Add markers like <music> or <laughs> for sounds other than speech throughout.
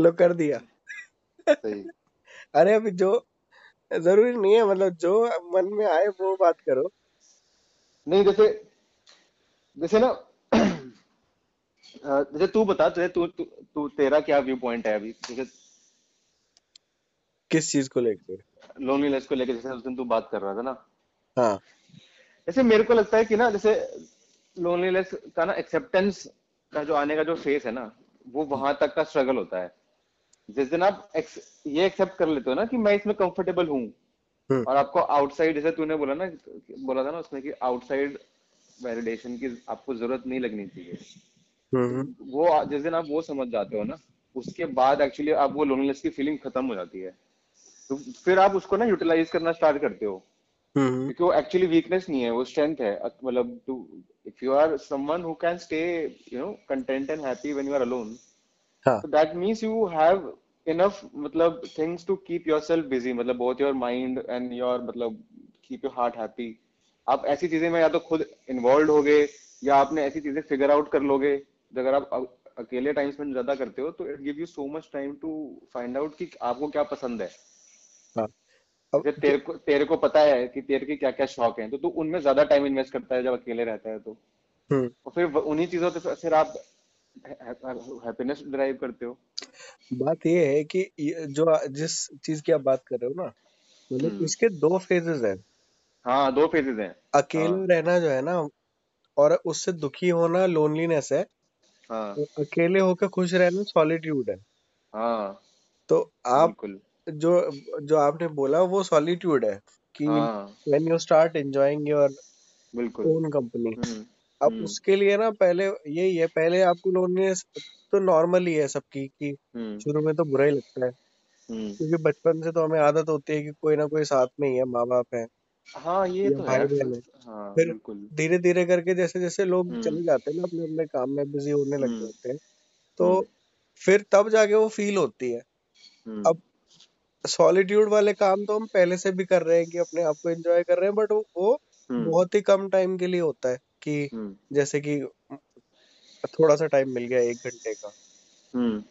लो कर दिया। सही। अरे अभी जो ज़रूरी नहीं है मतलब जो मन में आए वो बात करो। नहीं जैसे जैसे ना <clears throat> जैसे तू बता तुझे तू तू तू- तेरा क्या व्यू पॉइंट है अभी? जैसे किस चीज़ को लेकर लोनलीनेस को लेकर जैसे उस दिन तू बात कर रहा था ना। हाँ। जैसे मेरे को लगता है कि ना जैसे लोनलीनेस का ना एक्सेप्टेंस का जो आने का जो फेस है ना वो वहाँ तक का स्ट्रगल होता है। जिस दिन आप ex- ये एक्सेप्ट कर लेते हो ना कि मैं इसमें कंफर्टेबल हूँ। हम्म। और आपको आउटसाइड जैसे तूने बोला ना बोला था ना उसमें कि आउटसाइड वैलिडेशन की आपको ज़रूरत नहीं लगनी चाहिए। हम्म। वो जिस दिन आप वो समझ जाते हो ना उसके बाद एक्चुअली आप वो लोनलीनेस की फीलिंग खत्म हो जाती है। तो फिर आप उसको ना यूटिलाइज करना स्टार्ट करते हो। हम्म। क्योंकि वो एक्चुअली वीकनेस नहीं है वो स्ट्रेंथ है। मतलब to if you are someone who can stay you know content and happy when you are alone हाँ। So that means you have enough मतलब things to keep yourself busy मतलब both your mind and your मतलब keep your heart happy. आप ऐसी चीज़ें में या तो खुद इन्वॉल्व हो गए या आपने ऐसी चीज़ें फिगर आउट कर लोगे अगर आप अकेले टाइम स्पेंड ज़्यादा करते हो तो it give you so much time to find out कि आपको क्या पसंद है। हाँ। अब तेरे को तेरे को पता है कि तेरे के क्या क्या शौक हैं तो तू उनमें ज़्यादा टाइम इन्वेस्ट करता है जब अकेले रहता है तो। हम्म। और फिर उन्हीं चीज़ों से फिर आप हैप्पीनेस ड्राइव करते हो? बात ये है कि जो जिस चीज़ की आप बात कर रहे हो ना मतलब हम्म। इसके दो फेजेस हैं। हाँ दो फेजेस हैं। अकेला हाँ। रहना जो है ना और उससे दुखी होना लोनलीनेस है हाँ। और अकेले होकर खुश रहना सॉलिट्यूड है। हाँ। तो आप जो जो आपने बोला वो सॉलिट्यूड है कि when you start enjoying your बिल्कुल। ओन कंपनी अब हम्म। उसके लिए ना पहले यही है पहले आपको लोनलीनेस तो नॉर्मल ही है सबकी कि हम्म। शुरू में तो बुरा ही लगता है। हम्म। क्योंकि बचपन से तो हमें आदत होती है कि कोई ना कोई साथ में ही है माँ बाप है। हाँ ये तो है। भाई बहन है। हाँ फिर धीरे धीरे करके जैसे जैसे लोग चले जाते हैं ना अपने अपने काम में बिज़ी होने लग जाते हैं तो फिर तब जाके वो फील होती है। अब सॉलिट्यूड वाले काम तो हम पहले से भी कर रहे हैं कि अपने आप को एंजॉय कर रहे हैं बट वो, बहुत ही कम टाइम के लिए होता है। कि हम्म। जैसे कि थोड़ा सा टाइम मिल गया एक घंटे का। हम्म।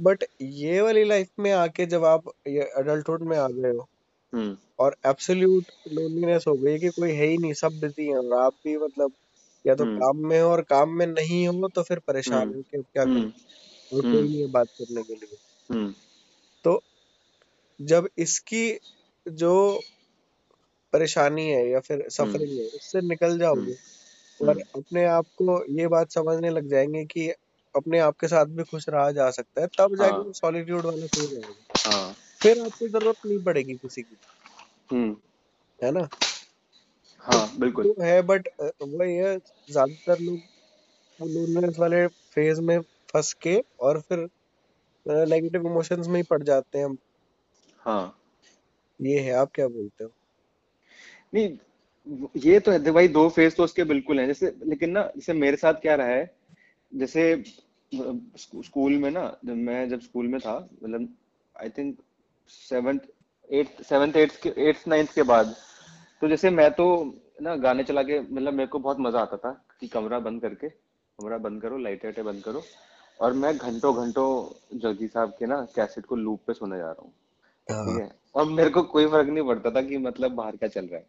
बट ये वाली लाइफ में आके जब आप ये अडल्टहुड में आ गए हो हम्म। और एब्सोल्यूट लोनलीनेस हो गई कि कोई है ही नहीं सब बिज़ी हैं और आप भी मतलब या तो हम्म। काम में हो और काम में नहीं हो तो फिर परेशान हम्म। हो कि अब क्या करूँ? हम्म। और कोई हम्म। नहीं है बात करने के लिए। हम्म। तो जब इसकी जो परेशानी है या फिर हम्म। सफरिंग है उससे निकल जाओगे। और हम्म। अपने आप को ये बात समझने लग जाएँगे कि अपने आप के साथ भी खुश रहा जा सकता है तब जाके हाँ। सॉलिट्यूड वाला फ़ेज़ आएगा हाँ। फिर आपको ज़रूरत नहीं पड़ेगी किसी की हम्म। है ना? हाँ बिल्कुल। तो है बट वही है ज़्यादातर लोग लोनलीनेस वाले फ़ेज़ में फंस के और फिर नेगेटिव इमोशंस में ही पड़ जाते हैं हम। हाँ। ये है आप क्या बोलते हो? नहीं ये तो है भाई दो फ़ेज़ तो उसके बिल्कुल हैं। जैसे लेकिन ना जैसे मेरे साथ क्या रहा है जैसे स्कूल में ना जब मैं जब स्कूल में था मतलब I think seventh eighth seventh eighth के एट्थ नाइन्थ के बाद तो जैसे मैं तो ना गाने चला के मतलब मेरे को बहुत मज़ा आता था कि कमरा बंद करके कमरा बंद करो लाइटें वाइटें बंद करो और मैं घंटों घंटों जग्गी साहब के ना कैसेट को लूप पे सुने जा रहा हूँ ठीक हाँ। है? और मेरे को कोई फ़र्क नहीं पड़ता था कि मतलब बाहर क्या चल रहा है।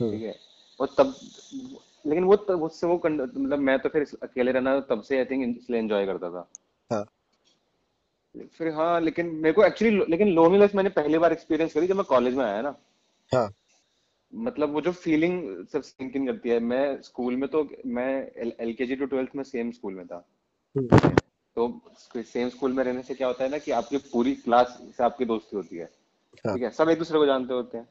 ठीक है। और तब लेकिन वो तब उससे वो मतलब मैं तो फिर अकेले रहना तब से आई थिंक इसलिए एंजॉय करता था। हाँ। फिर हाँ लेकिन मेरे को एक्चुअली लेकिन लोनलीनेस मैंने पहली बार एक्सपीरियंस करी जब मैं कॉलेज में आया ना। हाँ। मतलब वो जो फीलिंग सब सिंक इन करती है मैं स्कूल में तो मैं L K G to twelfth में सेम स्कूल में था। हम्म। तो सेम स्कूल में रहने से क्या होता है ना कि आपकी पूरी क्लास से आपकी दोस्ती होती है। हाँ। ठीक है सब एक दूसरे को जानते होते हैं।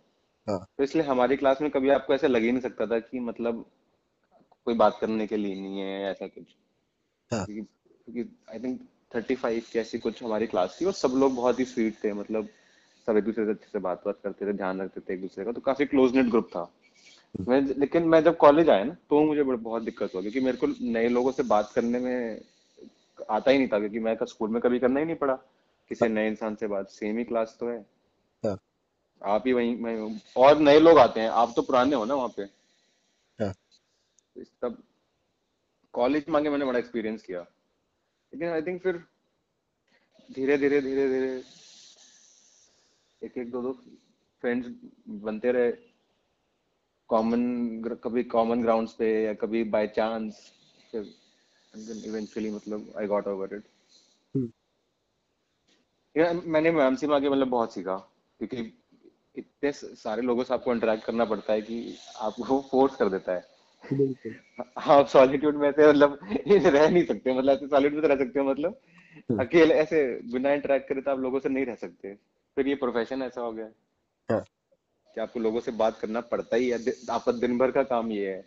हाँ। तो इसलिए हमारी क्लास में कभी आपको ऐसा लग ही नहीं सकता था कि मतलब कोई बात करने के लिए नहीं है ऐसा कुछ। हाँ। क्योंकि आई थिंक थर्टी फाइव की ऐसी कुछ हमारी क्लास थी और सब लोग बहुत ही स्वीट थे मतलब सब एक दूसरे से अच्छे से बात बात करते थे ध्यान रखते थे एक दूसरे का तो काफ़ी क्लोज नेट ग्रुप था मैं लेकिन मैं जब कॉलेज आया ना तो मुझे बहुत दिक्कत हुआ क्योंकि मेरे को नए लोगों से बात करने में आता ही नहीं था क्योंकि मैं स्कूल में कभी करना ही नहीं पड़ा। किसी नए इंसान से बात सेम ही क्लास तो है हाँ। आप ही वहीं मैं और नए लोग आते हैं आप तो पुराने हो ना वहाँ पे। हाँ। तो तब कॉलेज में आके मैंने बड़ा एक्सपीरियंस किया। लेकिन आई थिंक फिर धीरे धीरे धीरे धीरे एक एक दो दो फ्रेंड्स बनते रहे। कॉमन कभी कॉमन ग्राउंड्स पे या कभी बाय चांस फिर इवेंचुअली मतलब आई गॉट ओवर इट मैंने मैम से आगे मतलब बहुत सीखा क्योंकि इतने सारे लोगों से आपको इंटरेक्ट करना पड़ता है कि आपको फोर्स कर देता है। आप सॉलिट्यूड में ऐसे मतलब <laughs> रह नहीं सकते मतलब ऐसे सॉलिट्यूड में तो रह सकते हो मतलब हम्म, अकेले ऐसे बिना इंटरेक्ट करे तो आप लोगों से नहीं रह सकते। फिर ये प्रोफेशन ऐसा हो गया। हाँ। कि आपको लोगों से बात करना पड़ता ही है आपका दिन भर का काम ये है।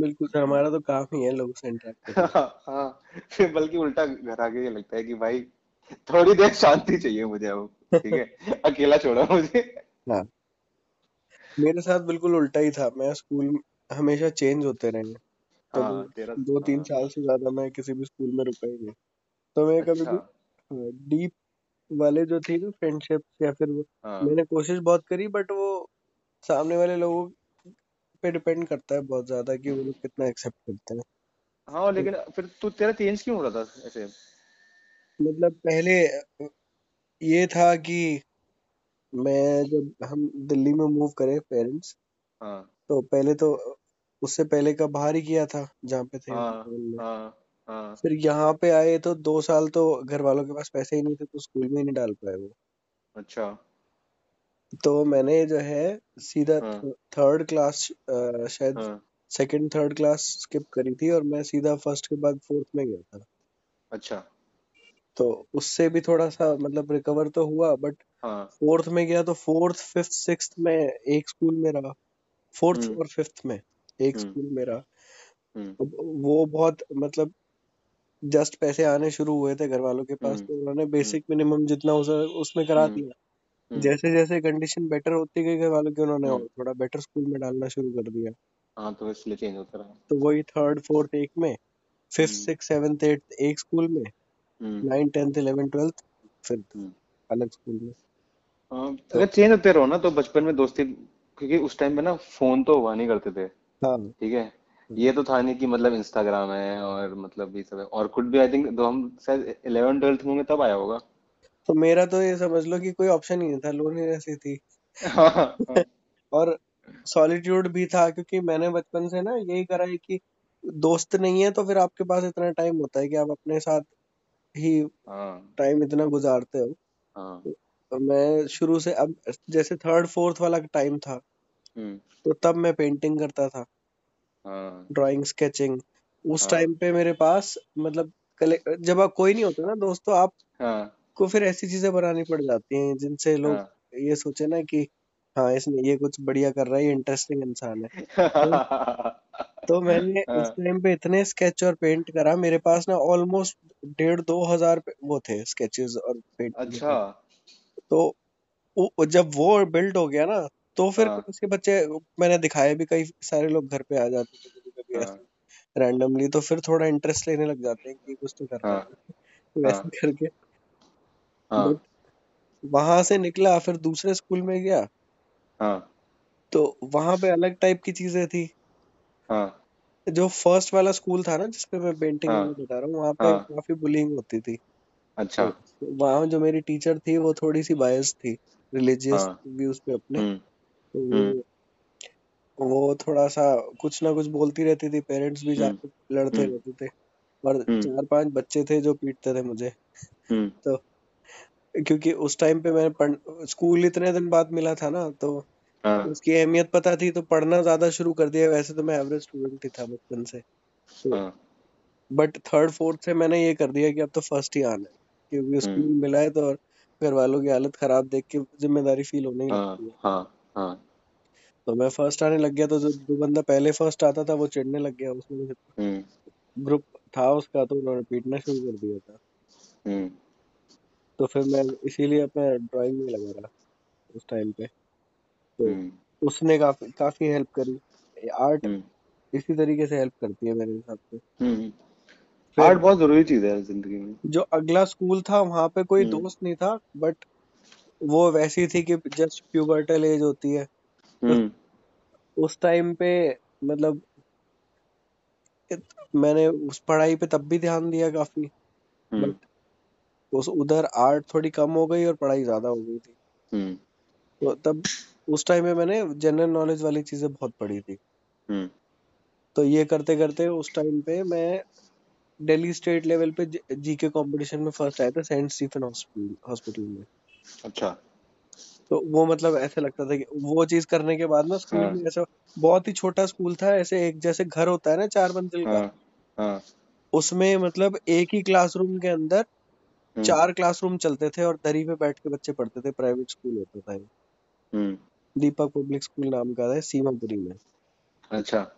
बिल्कुल सर हमारा तो काम ही है लोगों से इंटरेक्ट करना। <laughs> हाँ फिर बल्कि उल्टा घर आके ये लगता है कि भाई थोड़ी देर शांति चाहिए मुझे अब ठीक है? <laughs> अकेला छोड़ा मुझे। हाँ। मेरे साथ बिल्कुल उल्टा ही था। मैं स्कूल हमेशा चेंज होते रहे हैं कभी हाँ तेरा दो तीन हाँ। साल से ज़्यादा मैं किसी भी स्कूल में रुका ही नहीं। तो मैं कभी अच्छा। भी डीप वाले जो थी ना फ्रेंडशिप या फिर वो हाँ। मैंने कोशिश बहुत करी बट वो सामने वाले लोगों पे डिपेंड करता है बहुत ज़्यादा कि वो लोग कितना एक्सेप्ट करते हैं। हाँ तो लेकिन फिर तू तेरा चेंज क्यों हो रहा था ऐसे? मतलब पहले ये था कि मैं जब हम दिल्ली में मूव करे पेरेंट्स हाँ। तो पहले तो उससे पहले का बाहर ही किया था जहाँ पे थे। हाँ में हाँ हाँ। फिर यहाँ पे आए तो दो साल तो घर वालों के पास पैसे ही नहीं थे तो स्कूल में ही नहीं डाल पाए वो। अच्छा। तो मैंने जो है सीधा हाँ। थर्ड क्लास शायद हाँ। सेकंड थर्ड क्लास स्किप करी थी और मैं सीधा फ़र्स्ट के बाद फोर्थ में गया था। अच्छा। तो उससे भी थोड़ा सा मतलब रिकवर तो हुआ बट हाँ। फोर्थ में गया तो फोर्थ फिफ्थ सिक्स्थ में एक स्कूल में रहा। फोर्थ हम्म। और फिफ्थ में एक हम्म। स्कूल में रहा। हम्म। वो बहुत मतलब जस्ट पैसे आने शुरू हुए थे घर वालों के पास हम्म। तो उन्होंने हम्म। बेसिक मिनिमम जितना उस, उसमें करा हम्म। दिया। हम्म। जैसे जैसे कंडीशन बेटर होती गई घर वालों की उन्होंने हम्म। और थोड़ा बेटर स्कूल में डालना शुरू कर दिया। हाँ तो इसलिए चेंज होता रहा। तो वही थर्ड फोर्थ एक में फिफ्थ हम्म। सिक्स सेवन्थ एट्थ एक स्कूल में हम्म नाइन टेंथ इलेवन ट्वेल्थ फिर हम्म अलग स्कूल में अगर चेंज होते रहो ना तो बचपन में दोस्ती क्योंकि उस टाइम पे ना फ़ोन तो हुआ नहीं करते थे। हाँ। ठीक है? ये तो था नहीं कि मतलब इंस्टाग्राम है और मतलब ये सब है। और कुछ भी आई थिंक तो हम शायद इलेवन ट्वेल्थ में तब आया होगा। तो मेरा तो ये समझ लो कि कोई ऑप्शन ही नहीं था लोनलीनेस ही थी। हाँ <laughs> हाँ और सॉलिट्यूड भी था क्योंकि मैंने बचपन से ना यही करा है कि दोस्त नहीं है तो फिर आपके पास इतना टाइम होता है कि आप अपने साथ ही हाँ। टाइम इतना गुजारते हो। हाँ। तो मैं शुरू से अब जैसे थर्ड फोर्थ वाला टाइम था हम्म। तो तब मैं पेंटिंग करता था। हाँ। ड्राइंग स्केचिंग उस हाँ। टाइम पे मेरे पास मतलब कले जब आप कोई नहीं होता ना दोस्त तो आपको हाँ। फिर ऐसी चीज़ें बनानी पड़ जाती हैं जिनसे लोग हाँ। ये सोचे ना कि हाँ इसने ये कुछ बढ़िया कर रहा है ये इंटरेस्टिंग इंसान है। <laughs> तो तो मैंने उस हाँ टाइम पे इतने स्केच और पेंट करा मेरे पास ना ऑलमोस्ट डेढ़ दो हज़ार वो थे स्केचेस और पेंटिंग अच्छा। तो वो- जब वो बिल्ड हो गया ना तो फिर हाँ। उसके बच्चे मैंने दिखाए भी कई सारे लोग घर पे आ जाते थे कभी हाँ। रैंडमली तो फिर थोड़ा इंटरेस्ट लेने लग जाते हैं कि कुछ तो कर हाँ। है। तो हाँ। वैसे करके। हाँ। वहाँ से निकला फिर दूसरे स्कूल में गया। हाँ। तो वहाँ पे अलग टाइप की चीज़ें थी। हाँ। जो फ़र्स्ट वाला स्कूल था ना जिसपे मैं पेंटिंग हाँ। बता रहा हूँ वहाँ पे हाँ। काफ़ी बुलिंग होती थी। अच्छा। तो वहाँ जो मेरी टीचर थी वो थोड़ी सी बायस थी रिलीजियस हाँ। व्यूज़ पे अपने। हम्म। तो हम्म। वो वो थोड़ा सा कुछ ना कुछ बोलती रहती थी पेरेंट्स भी हम्म। जाके लड़ते हम्म। रहते थे। और हम्म। चार पाँच बच्चे थे जो पीटते थे मुझे। हम्म। तो क्योंकि उस टाइम पे मैं पढ़ स्कूल इतने दिन बाद मिला था ना तो हाँ। उसकी अहमियत पता थी तो पढ़ना ज़्यादा शुरू कर दिया। वैसे तो मैं एवरेज स्टूडेंट ही था बचपन से। बट थर्ड फोर्थ से मैंने ये कर दिया कि अब तो फ़र्स्ट ही आना है क्योंकि स्कूल हम्म। मिला है तो और घर वालों की हालत खराब देख के ज़िम्मेदारी फील होने ही हाँ लगती है। हाँ हाँ। तो मैं फ़र्स्ट आने लग गया तो जो जो बंदा पहले फ़र्स्ट आता था वो चिढ़ने लग गया उसमें हम्म। ग्रुप था उसका तो उन्होंने पीटना शुरू कर दिया था। हम्म। तो फिर मैं इसीलिए अपना ड्राइंग में लगा रहा उस टाइम पे। तो हम्म। उसने काफ़ी काफ़ी हेल्प करी। आर्ट हम्म। इसी तरीके से हेल्प करती है मेरे हिसाब से। हम्म। फिर आर्ट बहुत ज़रूरी चीज़ है ज़िंदगी में। जो अगला स्कूल था वहाँ पे कोई हम्म। दोस्त नहीं था बट वो वैसी थी कि जस्ट प्यूबर्टल एज होती है। हम्म। उस टाइम पे मतलब इत- मैंने उस पढ़ाई पे तब भी ध्यान दिया काफ़ी हम्म। बट उस उधर आर्ट थोड़ी कम हो गई और पढ़ाई ज़्यादा हो गई थी। हम्म। तो तब उस टाइम में मैंने जनरल नॉलेज वाली चीज़ें बहुत पढ़ी थी। हम्म। तो ये करते करते उस टाइम पे मैं दिल्ली स्टेट लेवल पे जीके कंपटीशन में फ़र्स्ट आया था सेंट स्टीफन हॉस्पिटल में। अच्छा। तो वो मतलब ऐसे लगता था कि वो चीज़ करने के बाद ना स्कूल हाँ। में ऐसा बहुत ही छोटा स्कूल था ऐसे एक जैसे घर होता है ना चार मंजिल का। हाँ हाँ। उसमें मतलब एक ही क्लासरूम के अंदर हम्म। चार क्लासरूम चलते थे और दरी पे बैठ के बच्चे पढ़ते थे प्राइवेट स्कूल होता था दीपक पब्लिक स्कूल नाम का है सीमापुरी में। अच्छा।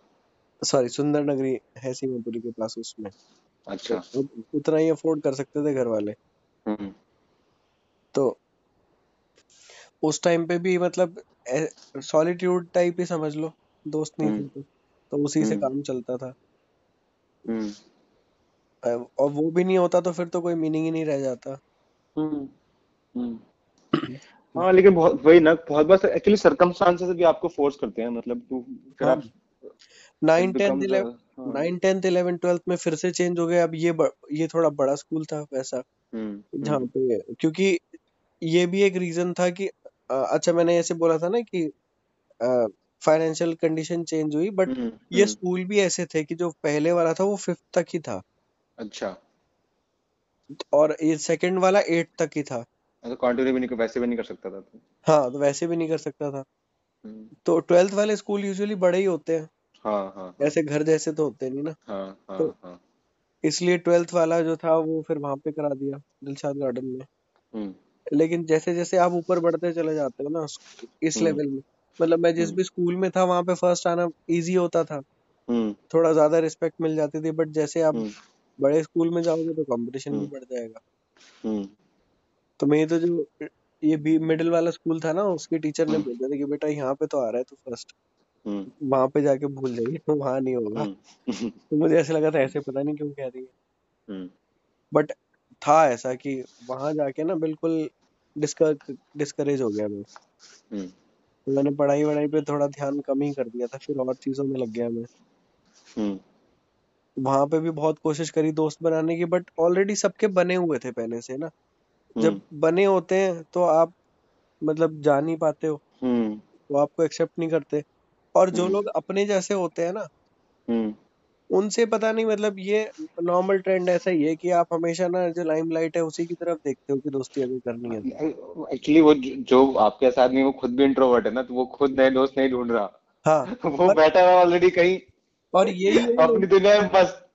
सॉरी सुंदर नगरी है सीमापुरी के पास उसमें। तो अच्छा। उत- उतना ही अफोर्ड कर सकते थे घर वाले हम्म। तो उस टाइम पे भी मतलब सॉलिट्यूड टाइप ही समझ लो दोस्त नहीं थे हम्म। तो, तो उसी से हम्म। काम चलता था। हम्म। और वो भी नहीं होता तो फिर तो कोई मीनिंग ही नहीं रह जाता। <clears throat> हाँ लेकिन बहुत वही ना बहुत बार एक्चुअली सर्कमस्टांसेस भी आपको फोर्स करते हैं मतलब टू फिर आप nine tenth eleven nine tenth eleven twelfth में फिर से चेंज हो गया अब ये ब, ये थोड़ा बड़ा स्कूल था वैसा। हम्म जहाँ हम्म। पे क्योंकि ये भी एक रीजन था कि अच्छा मैंने ऐसे बोला था ना कि फाइनेंशियल कंडीशन चेंज हुई बट हम्म ये स्कूल भी ऐसे थे कि जो पहले वाला था वो फिफ्थ तक ही था। अच्छा। और ये सेकंड वाला एट तक ही था। तो कंटिन्यू भी नहीं वैसे भी नहीं कर सकता था हाँ तो वैसे भी नहीं कर सकता था। हम्म। तो ट्वेल्थ वाले स्कूल यूजुअली बड़े ही होते हैं। हाँ हाँ हाँ। ऐसे घर जैसे तो होते नहीं ना। हाँ हाँ तो हाँ। इसलिए ट्वेल्थ वाला जो था वो फिर वहाँ पे करा दिया दिलशाद गार्डन में। हम्म। लेकिन जैसे जैसे आप ऊपर बढ़ते चले जाते हो ना इस हम्म। लेवल में। मतलब मैं जिस हम्म। भी स्कूल में था वहाँ पे फ़र्स्ट आना इजी होता था। हम्म। थोड़ा ज़्यादा रिस्पेक्ट मिल जाती थी बट जैसे आप हम्म। बड़े स्कूल में जाओगे तो कंपटीशन भी हम्म। बढ़ जाएगा। हम्म। तो मेरी तो जो ये भी मिडिल वाला स्कूल था ना उसके टीचर ने हम्म बोल दिया था कि बेटा यहाँ पे तो आ रहा है तू फ़र्स्ट हम्म। वहाँ पे जाके भूल जाइए वहाँ नहीं होगा. हम्म। <laughs> तो मुझे ऐसे लगा था ऐसे पता नहीं क्यों कह रही है. हम्म। बट था ऐसा कि वहाँ जाके ना बिल्कुल डिस्करेज हो गया मैं. हम्म। तो मैंने पढ़ाई वढ़ाई पे थोड़ा ध्यान कम ही कर दिया था फिर और चीज़ों में लग गया मैं. हम्म। वहाँ पे भी बहुत कोशिश करी दोस्त बनाने की बट ऑलरेडी सबके बने हुए थे पहले से ना. जब हम्म। बने होते हैं तो आप मतलब जान नहीं पाते हो। हम्म। वो आपको एक्सेप्ट नहीं करते। और जो हम्म। लोग अपने जैसे होते हैं ना उनसे पता नहीं मतलब ये नॉर्मल ट्रेंड ऐसा ही है कि आप हमेशा ना जो लाइमलाइट है उसी की तरफ़ देखते हो कि दोस्ती अभी करनी है। तो एक्चुअली वो जो जो आपके साथ में वो खुद भी इंट्रोवर्ट है ना तो वो खुद नए दोस्त नहीं ढूंढ रहा। हाँ <laughs> वो बैठा हुआ ऑलरेडी कहीं और यही अपनी दुनिया में बस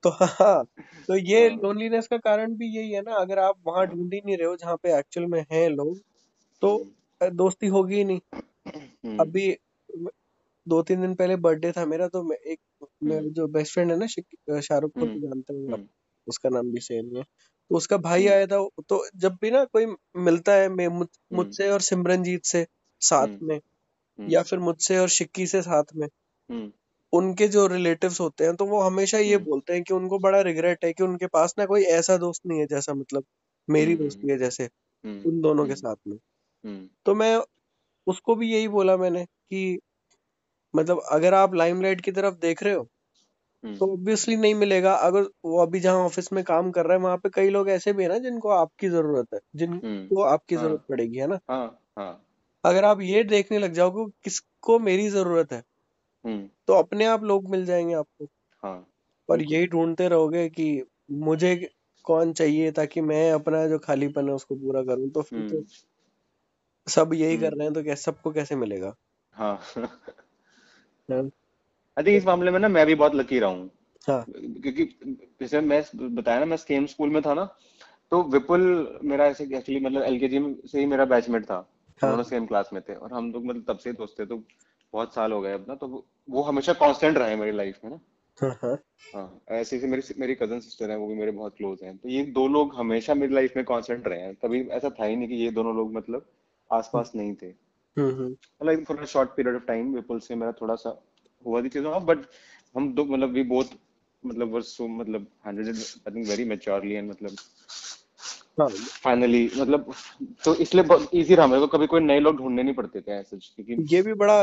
<laughs> तो हाँ तो ये हाँ। लोनलीनेस का कारण भी यही है ना अगर आप वहाँ हाँ ढूंढ ही नहीं रहे हो जहाँ पे एक्चुअल में हैं लोग तो हम्म अ, दोस्ती होगी ही नहीं। हम्म। अभी म- दो तीन दिन पहले बर्थडे था मेरा तो मैं एक मेरा हम्म जो बेस्ट फ्रेंड है ना शिक- अ, शाहरुख को हम्म। तो जानते होंगे आप हम्म। उसका नाम भी सेम ही है। तो उसका भाई हम्म। आया था तो जब भी ना कोई मिलता है मैं मुझ- हम्म। मुझसे और सिमरनजीत से साथ हम्म। में हम्म। या फिर मुझसे और शिक्की से साथ में हम्म। उनके जो रिलेटिव्स होते हैं तो वो हमेशा ये हम्म। बोलते हैं कि उनको बड़ा रिग्रेट है कि उनके पास ना कोई ऐसा दोस्त नहीं है जैसा मतलब मेरी हम्म। दोस्ती है जैसे हम्म। उन दोनों के हम्म। साथ में। हम्म। तो मैं उसको भी यही बोला मैंने कि मतलब अगर आप लाइमलाइट की तरफ़ देख रहे हो हम्म। तो ऑब्वियसली नहीं मिलेगा। अगर वो अभी जहाँ ऑफ़िस में काम कर रहा है वहाँ पे कई लोग ऐसे भी है ना जिनको आपकी ज़रूरत है हम्म। जिनको आपकी हाँ। ज़रूरत पड़ेगी है ना? हाँ हाँ। अगर आप ये देखने लग जाओगे कि किसको मेरी ज़रूरत है? तो अपने आप लोग मिल जाएँगे आपको। हाँ। और यही ढूंढते रहोगे कि मुझे कौन चाहिए ताकि मैं अपना जो खालीपन है उसको पूरा करूँ? तो फिर तो हम्म। सब यही कर हम्म। रहे हैं तो कैसे सबको कैसे मिलेगा? हाँ। हाँ। आई थिंक इस मामले में ना मैं भी बहुत लकी रहा हूँ। हाँ। क्योंकि जैसे मैं बताया ना मैं सेम स्कूल में था ना तो विपुल मेरा ऐसे एक्चुअली मतलब एलकेजी से ही मेरा बैचमेट था। हाँ। दोनों सेम क्लास में थे और हम लोग मतलब तब से दोस्त थे तो बहुत साल हो गए अब ना तो वो हमेशा कांस्टेंट रहे मेरी लाइफ में ना। हाँ हाँ। हाँ ऐसे ही मेरी मेरी कज़न सिस्टर है वो भी मेरे बहुत क्लोज हैं। तो ये दो लोग हमेशा मेरी लाइफ में कांस्टेंट रहे हैं। कभी ऐसा था ही नहीं कि ये दोनों लोग मतलब आसपास नहीं थे। हम्म हम्म। मतलब for a short period of time Vipul से मेरा थोड़ा सा हुआ थी चीज़ों बट हम दो मतलब वी बोथ मतलब वर सो मतलब handled I think very maturely and मतलब फाइनली मतलब तो इसलिए इजी रहा मेरे को कभी कोई नए लोग ढूँढने नहीं पड़ते थे ऐसे क्योंकि ये भी बड़ा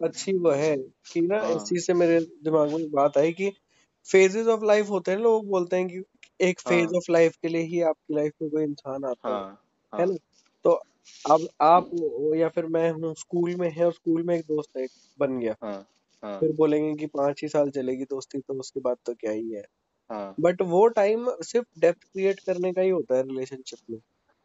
अच्छी वो है कि ना इस हाँ चीज़ से मेरे दिमाग में एक बात आई कि फेजेस ऑफ़ लाइफ होते हैं लोग बोलते हैं कि एक फ़ेज़ ऑफ़ लाइफ के लिए ही आपकी लाइफ में कोई इंसान आता है हाँ है। हाँ ना? तो अब आप या फिर मैं हूँ स्कूल में है और स्कूल में एक दोस्त है बन गया। हाँ हाँ। फिर बोलेंगे कि पाँच ही साल चलेगी दोस्ती तो उसके बाद तो क्या ही है। हाँ। बट वो टाइम सिर्फ़ डेप्थ क्रिएट करने का ही होता है रिलेशनशिप में।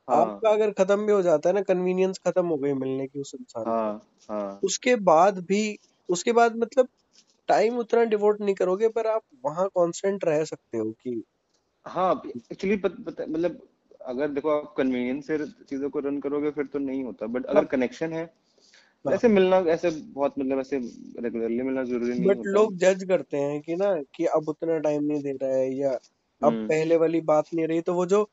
हाँ। आपका अगर खत्म भी हो जाता है ना कन्वीनियंस खत्म हो गई मिलने की उस इंसान को हाँ हाँ। उसके बाद भी उसके बाद मतलब टाइम उतना डिवोट नहीं करोगे पर आप वहाँ कांस्टेंट रह सकते हो कि हाँ एक्चुअली मतलब अगर देखो आप कन्वीनियंस से चीज़ों को रन करोगे फिर तो नहीं होता। बट अगर कनेक्शन है हाँ ऐसे मिलना ऐसे बहुत मतलब ऐसे रेगुलरली मिलना ज़रूरी नहीं बट लोग जज करते हैं कि ना कि अब उतना टाइम नहीं दे रहा है या अब हम्म। पहले वाली बात नहीं रही। तो वो जो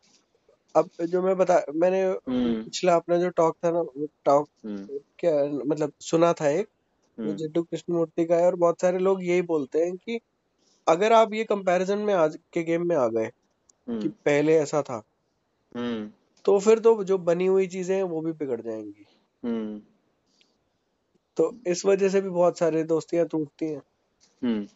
अब जो मैं बता मैंने हम्म। पिछला अपना जो टॉक था ना टॉक हम्म। क्या मतलब सुना था एक जड्डू कृष्णमूर्ति का है और बहुत सारे लोग यही बोलते हैं कि अगर आप ये कंपैरिजन में आज के गेम में आ गए कि पहले ऐसा था तो फिर तो जो बनी हुई चीज़ें हैं वो भी बिगड़ जाएँगी। तो इस वजह से भी बहुत सारे दोस्तियाँ टूटती हैं। हम्म।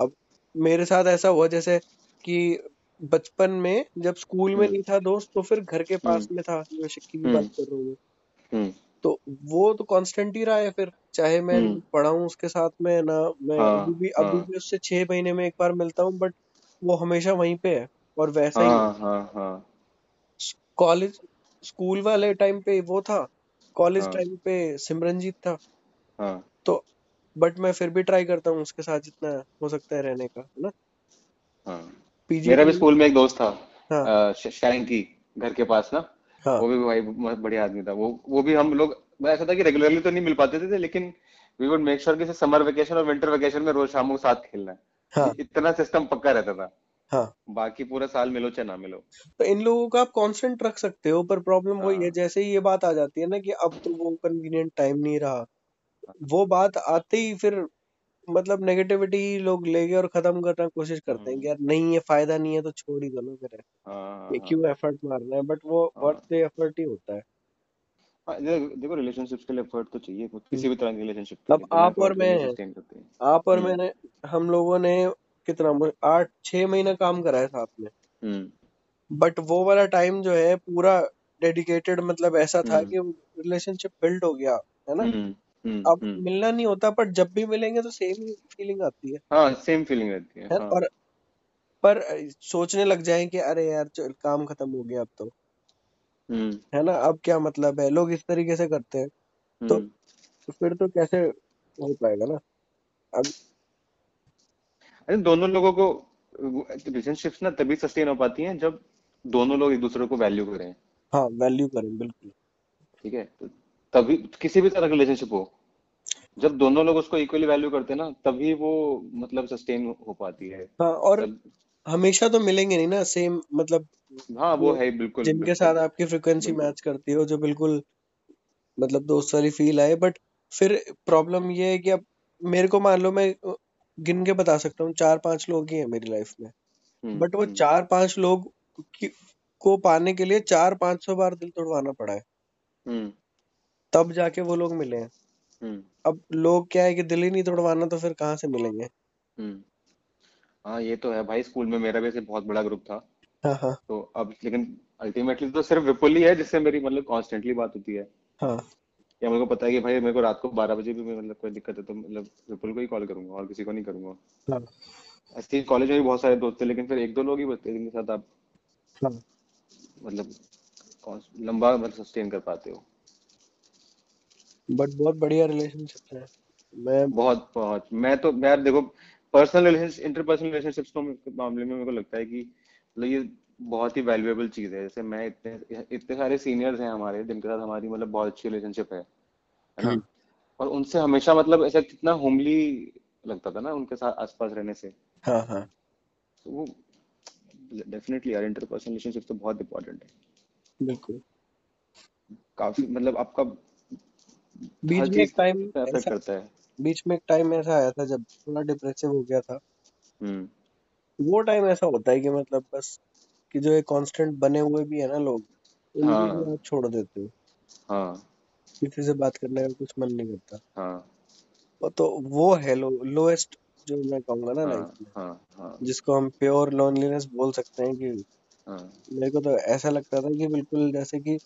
अब मेरे साथ ऐसा हुआ जैसे कि बचपन में जब स्कूल में हम्म। नहीं था दोस्त तो फिर घर के पास हम्म। में था जो शिक्की की बात कर रहा हूँ तो वो तो कांस्टेंट ही रहा है फिर चाहे मैं पढ़ा हूँ उसके साथ में ना मैं अभी हाँ भी अभी हाँ। भी उससे छह महीने में एक बार मिलता हूँ बट वो हमेशा वहीं पे है और वैसा ही हाँ हाँ। हाँ कॉलेज स्कूल वाले टाइम पे वो था कॉलेज हाँ। टाइम पे सिमरनजीत था। हाँ। तो बट मैं फिर भी ट्राई करता हूँ उसके साथ जितना हो सकता है रहने का है ना? हाँ। पीजी मेरा भी स्कूल में एक दोस्त था हाँ। शैंकी घर के पास ना हाँ। वो भी भाई बढ़िया आदमी था। वो वो भी हम लोग ऐसा था कि रेगुलरली तो नहीं मिल पाते थे लेकिन वी वुड मेक श्योर कि समर वेकेशन और विंटर वेकेशन में रोज शाम को साथ खेलना है। हाँ। इतना सिस्टम पक्का रहता था। हाँ। बाकी पूरा साल मिलो चाहे ना मिलो। तो इन लोगों का आप कांस्टेंट रख सकते हो पर प्रॉब्लम हाँ। वही है हाँ। जैसे ही ये बात आ जाती है ना कि अब तो वो कन्वीनियंट टाइम नहीं रहा वो बात आते ही फिर मतलब नेगेटिविटी लोग लेके और खत्म करना कोशिश करते हैं हम्म, कि यार नहीं है फ़ायदा नहीं है तो छोड़ ही दो ना फिर। हाँ ये हाँ। क्यों एफर्ट मारना है? बट वो वर्थ हाँ द एफर्ट ही होता है। हाँ देखो रिलेशनशिप्स के लिए एफर्ट तो चाहिए हम्म। किसी भी तरह की रिलेशनशिप अब आप और मैं हैं हैं। आप और हम्म। मैंने हम लोगों ने कितना मुझे- आठ छह महीना काम करा है साथ में। हम्म। बट वो वाला टाइम जो है पूरा डेडिकेटेड मतलब ऐसा था हम्म। कि रिलेशनशिप बिल्ड हो गया है ना? हम्म हम्म अब हम्म। मिलना नहीं होता पर जब भी मिलेंगे तो सेम फीलिंग आती है। हाँ सेम फीलिंग रहती है है हाँ। और पर सोचने लग जाएँ कि अरे यार काम खत्म हो गया अब तो। हम्म। है ना? अब क्या मतलब है? लोग इस तरीके से करते हैं। तो हम्म। फिर तो कैसे हो पाएगा ना? अब अरे दोनों लोगों को रिलेशनशिप्स ना तभी सस्टेन हो पाती हैं जब दोनों लोग एक दूसरे को वैल्यू करें। हाँ वैल्यू करें बिल्कुल। ठीक है? तो तभी किसी भी तरह का रिलेशनशिप हो जब दोनों लोग उसको इक्वली वैल्यू करते हैं ना तभी वो मतलब सस्टेन हो पाती है। हाँ और तब हमेशा तो मिलेंगे नहीं ना सेम मतलब हाँ वो है बिल्कुल जिनके बिल्कुल, साथ आपकी फ्रिक्वेंसी मैच करती हो जो बिल्कुल मतलब दोस्त वाली फील आए बट फिर प्रॉब्लम ये है कि अब मेरे को मान लो मैं गिन के बता सकता हूँ चार पाँच लोग ही हैं मेरी लाइफ में। हम्म बट वो हम्म। चार पाँच लोग की, को पाने के लिए चार पाँच सौ बार दिल तोड़वाना पड़ा है। हम्म। तब जाके वो लोग मिले हैं। हम्म। अब लोग क्या है कि दिल ही नहीं तोड़वाना तो फिर कहाँ से मिलेंगे? हम्म। हाँ ये तो है भाई स्कूल में मेरा भी ऐसे बहुत बड़ा ग्रुप था। हाँ हाँ। तो अब लेकिन अल्टीमेटली तो सिर्फ़ विपुल ही है जिससे मेरी मतलब कॉन्स्टेंटली बात होती है। हाँ। या मेरे को पता है कि भाई मेरे को रात को बारह बजे भी मतलब कोई दिक्कत है तो मतलब विपुल को ही कॉल करूँगा और किसी को नहीं करूँगा। हाँ। ऐसे कॉलेज में भी बहुत सारे दोस्त थे लेकिन फिर एक दो लोग ही बचते जिनके साथ आप हाँ। मतलब लंबा मतलब सस्टेन कर पाते हो। बट बहुत बढ़िया रिलेशनशिप है। मैं बहुत बहुत। मैं तो यार देखो पर्सनल रिलेशन इंटरपर्सनल रिलेशनशिप्स के मामले में मेरे को लगता है कि मतलब ये बहुत ही वैल्यूएबल चीज़ है। जैसे मैं इतने इतने सारे सीनियर्स हैं हमारे जिनके साथ हमारी मतलब बहुत अच्छी रिलेशनशिप है है ना? और उनसे हमेशा मतलब ऐसा कितना होमली लगता था ना उनके साथ आसपास रहने से। हाँ हाँ। तो वो डेफिनेटली यार इंटरपर्सनल रिलेशनशिप तो बहुत इंपॉर्टेंट है। बिल्कुल। काफ़ी मतलब आपका बीच में एक टाइम अफेक्ट ऐसा करता है। बीच में एक टाइम ऐसा आया था जब थोड़ा डिप्रेसिव हो गया था। हम्म। वो टाइम ऐसा होता है कि मतलब बस कि जो एक कांस्टेंट बने हुए भी है ना लोग उनको भी हाँ। आप छोड़ देते हो। हाँ। किसी से बात करने का कुछ मन नहीं करता। हाँ। तो वो है लो लोएस्ट जो मैं कहूँगा ना हाँ लाइफ में हाँ हाँ। जिसको हम प्योर लोनलीनेस बोल सकते हैं कि हाँ। मेरे को तो ऐसा लगता था कि बिल्कुल जैसे कि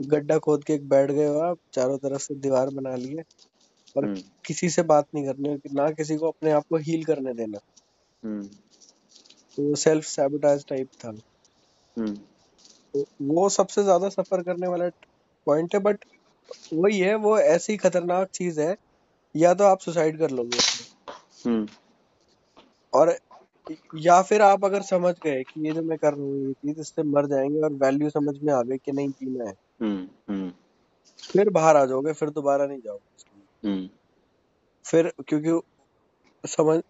गड्ढा खोद के एक बैठ गए हो आप चारों तरफ़ से दीवार बना लिए और हम्म। किसी से बात नहीं करनी ना किसी को अपने आप को हील करने देना। हम्म। तो वो सेल्फ सैबोटाज टाइप था। तो वो सबसे ज़्यादा सफ़र करने वाला पॉइंट है बट वही है वो ऐसी खतरनाक चीज़ है या तो आप सुसाइड कर लोगे। हम्म। और या फिर आप अगर समझ गए कि ये जो मैं कर रहा हूँ ये चीज़ इससे मर जाएँगे और वैल्यू समझ में आ गई कि नहीं जीना है हम्म हम्म। फिर बाहर आ जाओगे फिर दोबारा नहीं जाओगे हम्म। फिर क्योंकि समझ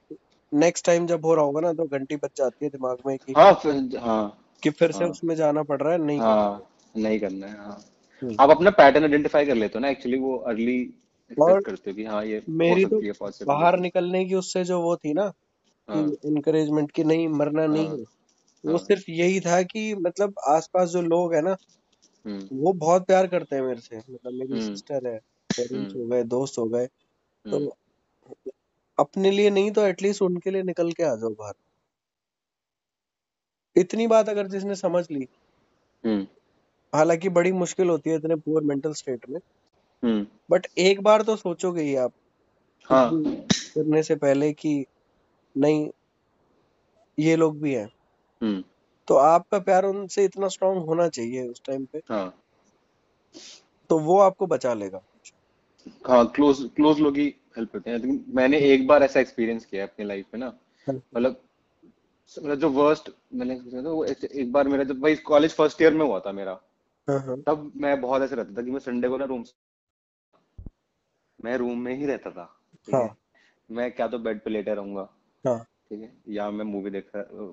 नेक्स्ट टाइम जब हो रहा होगा ना तो घंटी बच जाती है दिमाग में कि हाँ फिर हाँ। कि फिर से हाँ। उसमें जाना पड़ रहा है नहीं करना। हाँ नहीं करना है हाँ। हम्म। आप अपना पैटर्न आइडेंटिफाई कर लेते हो ना एक्चुअली वो अर्ली करते हो कि हाँ ये मेरी तो है बाहर निकलने की उससे जो वो थी ना हाँ। इनकरेजमेंट की नहीं मरना नहीं हाँ। है। वो हाँ। सिर्फ़ यही था कि मतलब आसपास जो लोग है ना हम्म। वो बहुत प्यार करते हैं मेरे से। मतलब मेरी हम्म। सिस्टर है पेरेंट्स हम्म। हो गए दोस्त हो गए तो हम्म। अपने लिए नहीं तो एटलीस्ट उनके लिए निकल के आ जाओ बाहर। इतनी बात अगर जिसने समझ ली हम्म। हालाँकि बड़ी मुश्किल होती है इतने पुअर मेंटल स्टेट में। हम्म। बट एक बार तो सोचोगे ही आप हाँ। करने से पहले कि नहीं ये लोग भी हैं। हम्म। तो आपका प्यार उनसे इतना स्ट्रांग होना चाहिए उस टाइम पे। हाँ। तो वो आपको बचा लेगा। हाँ क्लोज क्लोज लोग ही हेल्प करते हैं। मैंने एक बार ऐसा एक्सपीरियंस किया है अपनी लाइफ में ना। हाँ। मतलब मतलब जो वर्स्ट मैंने experience था वो एक बार मेरा जब भाई कॉलेज फ़र्स्ट ईयर में हुआ था मेरा हाँ हाँ। तब मैं बहुत ऐसे रहता था कि मैं संडे को ना रूम मैं रूम में ही रहता था ठीक हाँ? मैं क्या तो बेड पे लेटे रहूँगा ठीक है? या मैं मूवी देख रहा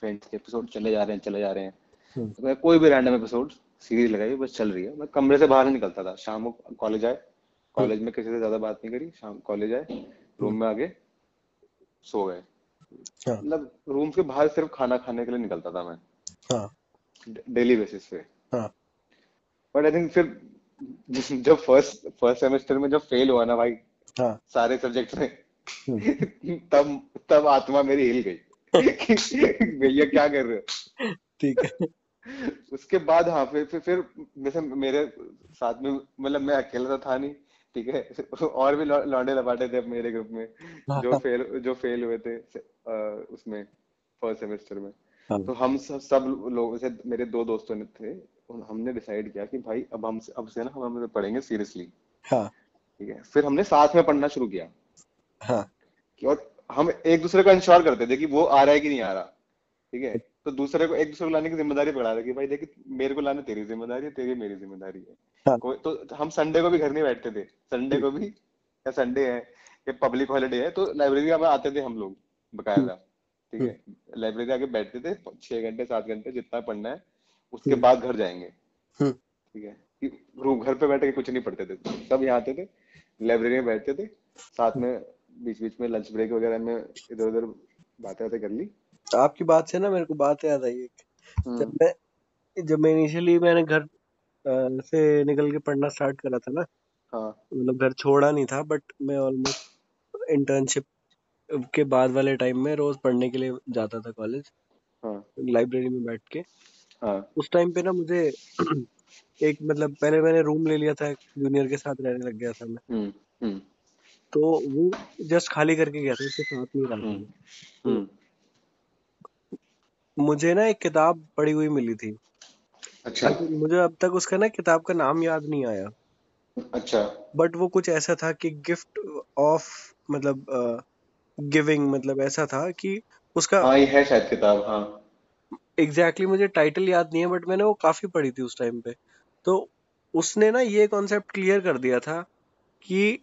फ्रेंड्स के एपिसोड चले जा रहे हैं चले जा रहे हैं। हम्म, तो मैं कोई भी रैंडम एपिसोड सीरीज़ लगाई बस चल रही है। मैं कमरे से बाहर नहीं निकलता था शाम को कॉलेज आए हम्म, कॉलेज में किसी से ज़्यादा बात नहीं करी शाम कॉलेज आए रूम हम्म, में आगे सो गए। मतलब रूम के बाहर सिर्फ़ खाना खाने के लिए निकलता था मैं। हाँ। डेली बेसिस पे। हाँ। बट आई थिंक फिर <laughs> जब फ़र्स्ट फ़र्स्ट सेमेस्टर में जब फेल हुआ ना भाई हाँ। सारे सब्जेक्ट में हम्म, <laughs> तब तब आत्मा मेरी हिल गई। <laughs> भैया क्या कर रहे हो? ठीक है। उसके बाद हाँ फिर फिर फिर जैसे मेरे साथ में मतलब मैं अकेला तो था नहीं। ठीक है? <laughs> और भी लौंडे लपाटे थे मेरे ग्रुप में जो <laughs> फेल जो फेल हुए थे उसमें फ़र्स्ट सेमेस्टर में। हाँ। तो हम सब सब लोग जैसे मेरे दो दोस्तों ने थे हमने डिसाइड किया कि भाई अब हम अब से ना हम हम पढ़ेंगे सीरियसली हाँ। ठीक है? फिर हमने साथ में पढ़ना शुरू किया। हाँ। कि और हम एक दूसरे को इंश्योर करते थे कि वो आ रहा है कि नहीं आ रहा। ठीक है? <laughs> तो दूसरे को एक दूसरे को लाने की ज़िम्मेदारी पकड़ा रहे कि भाई देख मेरे को लाने तेरी ज़िम्मेदारी है तेरी मेरी ज़िम्मेदारी है। हाँ। तो हम संडे को भी घर नहीं बैठते थे। संडे को भी या संडे है या पब्लिक हॉलीडे है तो लाइब्रेरी में आते थे हम लोग बकायदा। ठीक है? लाइब्रेरी आके बैठते थे छह घंटे सात घंटे जितना पढ़ना है उसके हम्म, बाद घर जाएँगे। हम्म, ठीक है? रूम घर पे बैठ के कुछ नहीं पढ़ते थे। सब यहाँ आते थे लाइब्रेरी में बैठते थे साथ में बीच बीच में लंच ब्रेक वगैरह में इधर उधर बातें बातें कर ली। आपकी बात से ना मेरे को बात याद आई एक। जब हम्म मैं जब मैं इनिशियली मैंने घर अ, से निकल के पढ़ना स्टार्ट करा था ना। हाँ। मतलब घर छोड़ा नहीं था बट मैं ऑलमोस्ट इंटर्नशिप के बाद वाले टाइम में रोज पढ़ने के लिए जाता था कॉलेज हाँ। लाइब्रेरी में बैठ के। हाँ। उस टाइम पे ना मुझे <clears throat> एक मतलब पहले मैंने रूम ले लिया था जूनियर के साथ रहने लग गया था मैं। हम्म हम्म। तो वो जस्ट खाली करके गया था उसके साथ नहीं रहा। था हम्म मैं तो हम्म। मुझे ना एक किताब पढ़ी हुई मिली थी। अच्छा। मुझे अब तक उसका ना किताब का नाम याद नहीं आया। अच्छा। बट वो कुछ ऐसा था कि गिफ्ट ऑफ़ मतलब गिविंग uh, मतलब ऐसा था कि उसका हाँ ये है शायद किताब हाँ। एग्जैक्टली exactly मुझे टाइटल याद नहीं है बट मैंने वो काफ़ी पढ़ी थी उस टाइम पे। तो उसने ना ये कॉन्सेप्ट क्लियर कर दिया था कि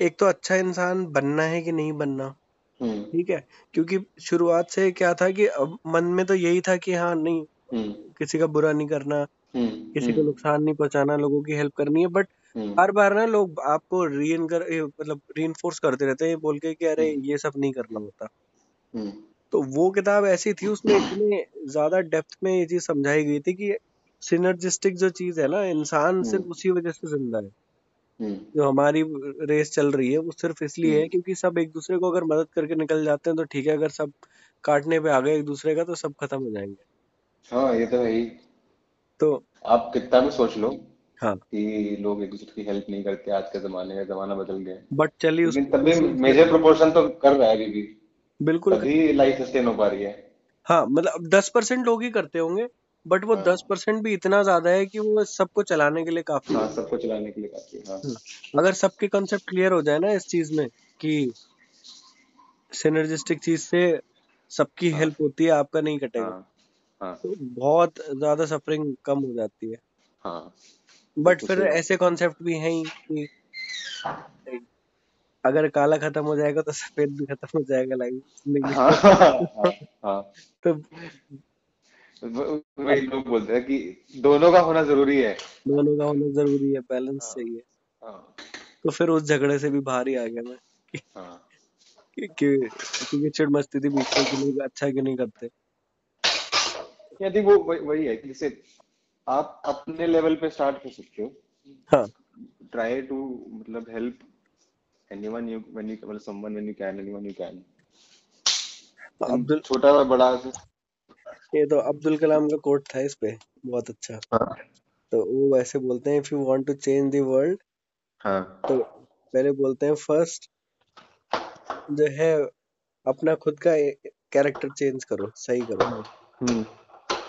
एक तो अच्छा इंसान बनना है कि नहीं बनना? हम्म। ठीक है? क्योंकि शुरुआत से क्या था कि अब मन में तो यही था कि हाँ नहीं किसी का बुरा नहीं करना हम्म। किसी को हम्म। नुकसान नहीं पहुंचाना लोगों की हेल्प करनी है बट हर बार ना लोग आपको री मतलब री करते रहते हैं बोल के कि अरे हम्म। ये सब नहीं करना होता। हम्म। तो वो किताब ऐसी थी उसमें इतने ज़्यादा डेप्थ में ये चीज़ समझाई गई थी कि सिनर्जिस्टिक जो चीज़ है ना इंसान सिर्फ़ हम्म उसी वजह से ज़िंदा है। हम्म। जो हमारी रेस चल रही है वो सिर्फ़ इसलिए है हम्म। क्योंकि सब एक दूसरे को अगर मदद करके निकल जाते हैं तो ठीक है अगर सब काटने पे आ गए एक दूसरे का तो सब खत्म हो जाएँगे। हाँ ये तो है ही। तो आप कितना भी सोच लो हाँ। कि लोग एक दूसरे की हेल्प नहीं करते आज के जमाने में जमाना बदल गया। है बट चलिए लेकिन उसको तब भी उस चीज़ मेजर प्रोपोर्शन तो कर रहा है अभी भी। बिल्कुल। तभी लाइफ सस्टेन हो पा रही है। हाँ मतलब दस परसेंट लोग ही करते होंगे बट वो दस हाँ परसेंट भी इतना ज़्यादा है कि वो सबको चलाने के लिए काफ़ी हाँ है सबको चलाने के लिए काफ़ी है। हाँ। अगर सबके कंसेप्ट क्लियर हो जाए ना इस चीज़ में कि सिनर्जिस्टिक चीज़ से सबकी हाँ। हेल्प होती है आपका नहीं कटेगा। हाँ। हाँ। तो बहुत ज़्यादा सफरिंग कम हो जाती है। हाँ। बट फिर ऐसे कॉन्सेप्ट भी हैं ही कि अगर काला खत्म हो जाएगा तो सफ़ेद भी खत्म हो जाएगा लाइफ ज़िंदगी हाँ हाँ हाँ तो वही लोग बोलते हैं कि दोनों का होना ज़रूरी है। दोनों का होना ज़रूरी है बैलेंस हाँ चाहिए हाँ। तो फिर उस झगड़े से भी बाहर ही आ गया मैं। कि हाँ कि कि- क्योंकि चिढ़ मस्ती थी बीच में अच्छा क्यों नहीं करते? आई थिंक वो वही है कि जैसे आप अपने लेवल पे स्टार्ट कर सकते हो। हाँ। ट्राई टू मतलब help anyone you when you मतलब someone when you can anyone you can Abdul छोटा और बड़ा से। ये तो अब्दुल कलाम का कोट था इस पे बहुत अच्छा। हाँ। तो वो वैसे बोलते हैं if you want to change the world हाँ। तो पहले बोलते हैं फ़र्स्ट जो है अपना खुद का कैरेक्टर चेंज करो सही करो। हम्म।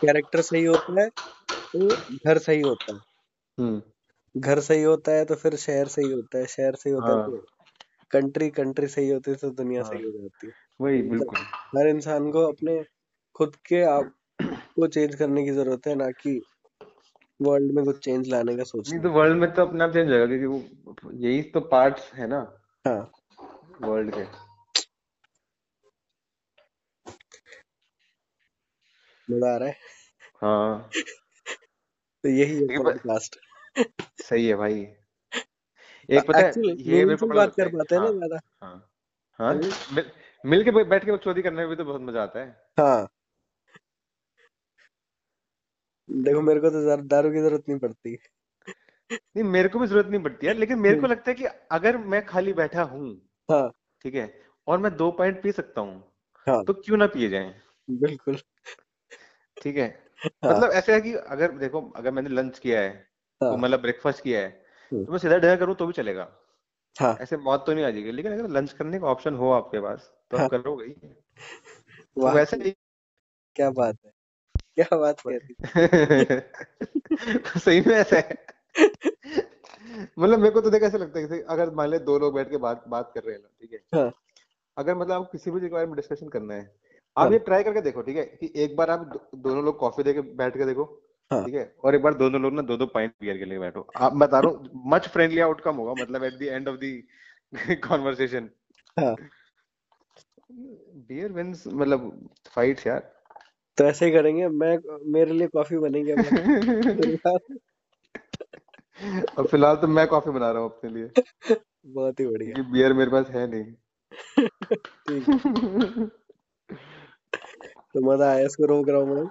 कैरेक्टर सही होता है तो घर सही होता है। हम्म। घर सही होता है तो फिर शहर सही होता है। शहर सही होता है हाँ। तो कंट्री कंट्री सही होती है तो दुनिया हाँ सही हो। जाती है। वही बिल्कुल। हर इंसान को अपने खुद के आप को चेंज करने की ज़रूरत है ना कि वर्ल्ड में कुछ चेंज लाने का नहीं तो वर्ल्ड में तो अपने चेंज होगा क्योंकि वो यही तो पार्ट्स है ना। हाँ। वर्ल्ड के। मज़ा आ रहा है। हाँ। <laughs> तो यही है पॉडकास्ट सही है भाई। एक पता है ये मेरे को बात कर पाते हैं ना हाँ ज़्यादा। हाँ हाँ मिल, मिल के बैठ के बकचोदी करने में भी तो बहुत मज़ा आता है। हाँ। देखो मेरे को तो दारू की ज़रूरत नहीं पड़ती। नहीं मेरे को भी ज़रूरत नहीं पड़ती यार लेकिन मेरे को हम्म, लगता है कि अगर मैं खाली बैठा हूँ हाँ। ठीक है और मैं दो पॉइंट पी सकता हूँ हाँ। तो क्यों ना पिए जाएँ? बिल्कुल। ठीक है? हाँ। मतलब ऐसे है कि अगर देखो अगर मैंने लंच किया है तो मतलब ब्रेकफास्ट किया है हम्म, तो मैं सीधा डिनर करूँ तो भी चलेगा। हाँ। ऐसे मौत तो नहीं आ जाएगी लेकिन अगर लंच करने का ऑप्शन हो आपके पास तो आप करोगे ही। <laughs> तो वैसे ही क्या बात है। क्या बात दी <laughs> सही में ऐसा है। मतलब मेरे को तो देख ऐसा लगता है कि अगर मान ले दो लोग बैठ के बात बात कर रहे हैं ठीक है? हाँ। अगर मतलब आपको किसी भी चीज़ के बारे में डिस्कशन करना हाँ आप ये ट्राई करके देखो ठीक है? कि एक बार आप दोनों लोग कॉफ़ी दे के बैठ के देखो हाँ। ठीक है? और एक बार दोनों लोग ना दो दो पाइंट बियर के लिए बैठो। आप बता रहा हूँ मच फ्रेंडली आउटकम होगा मतलब at the end of the conversation bear wins मतलब फाइट्स यार। तो ऐसे ही करेंगे मैं मेरे लिए कॉफ़ी बनेगी अब। <laughs> और फ़िलहाल तो मैं कॉफ़ी बना रहा हूँ अपने लिए। <laughs> बहुत ही बढ़िया। बियर मेरे पास है नहीं। <laughs> ठीक है। तो मज़ा आया इसको रोक रहा हूँ मैं।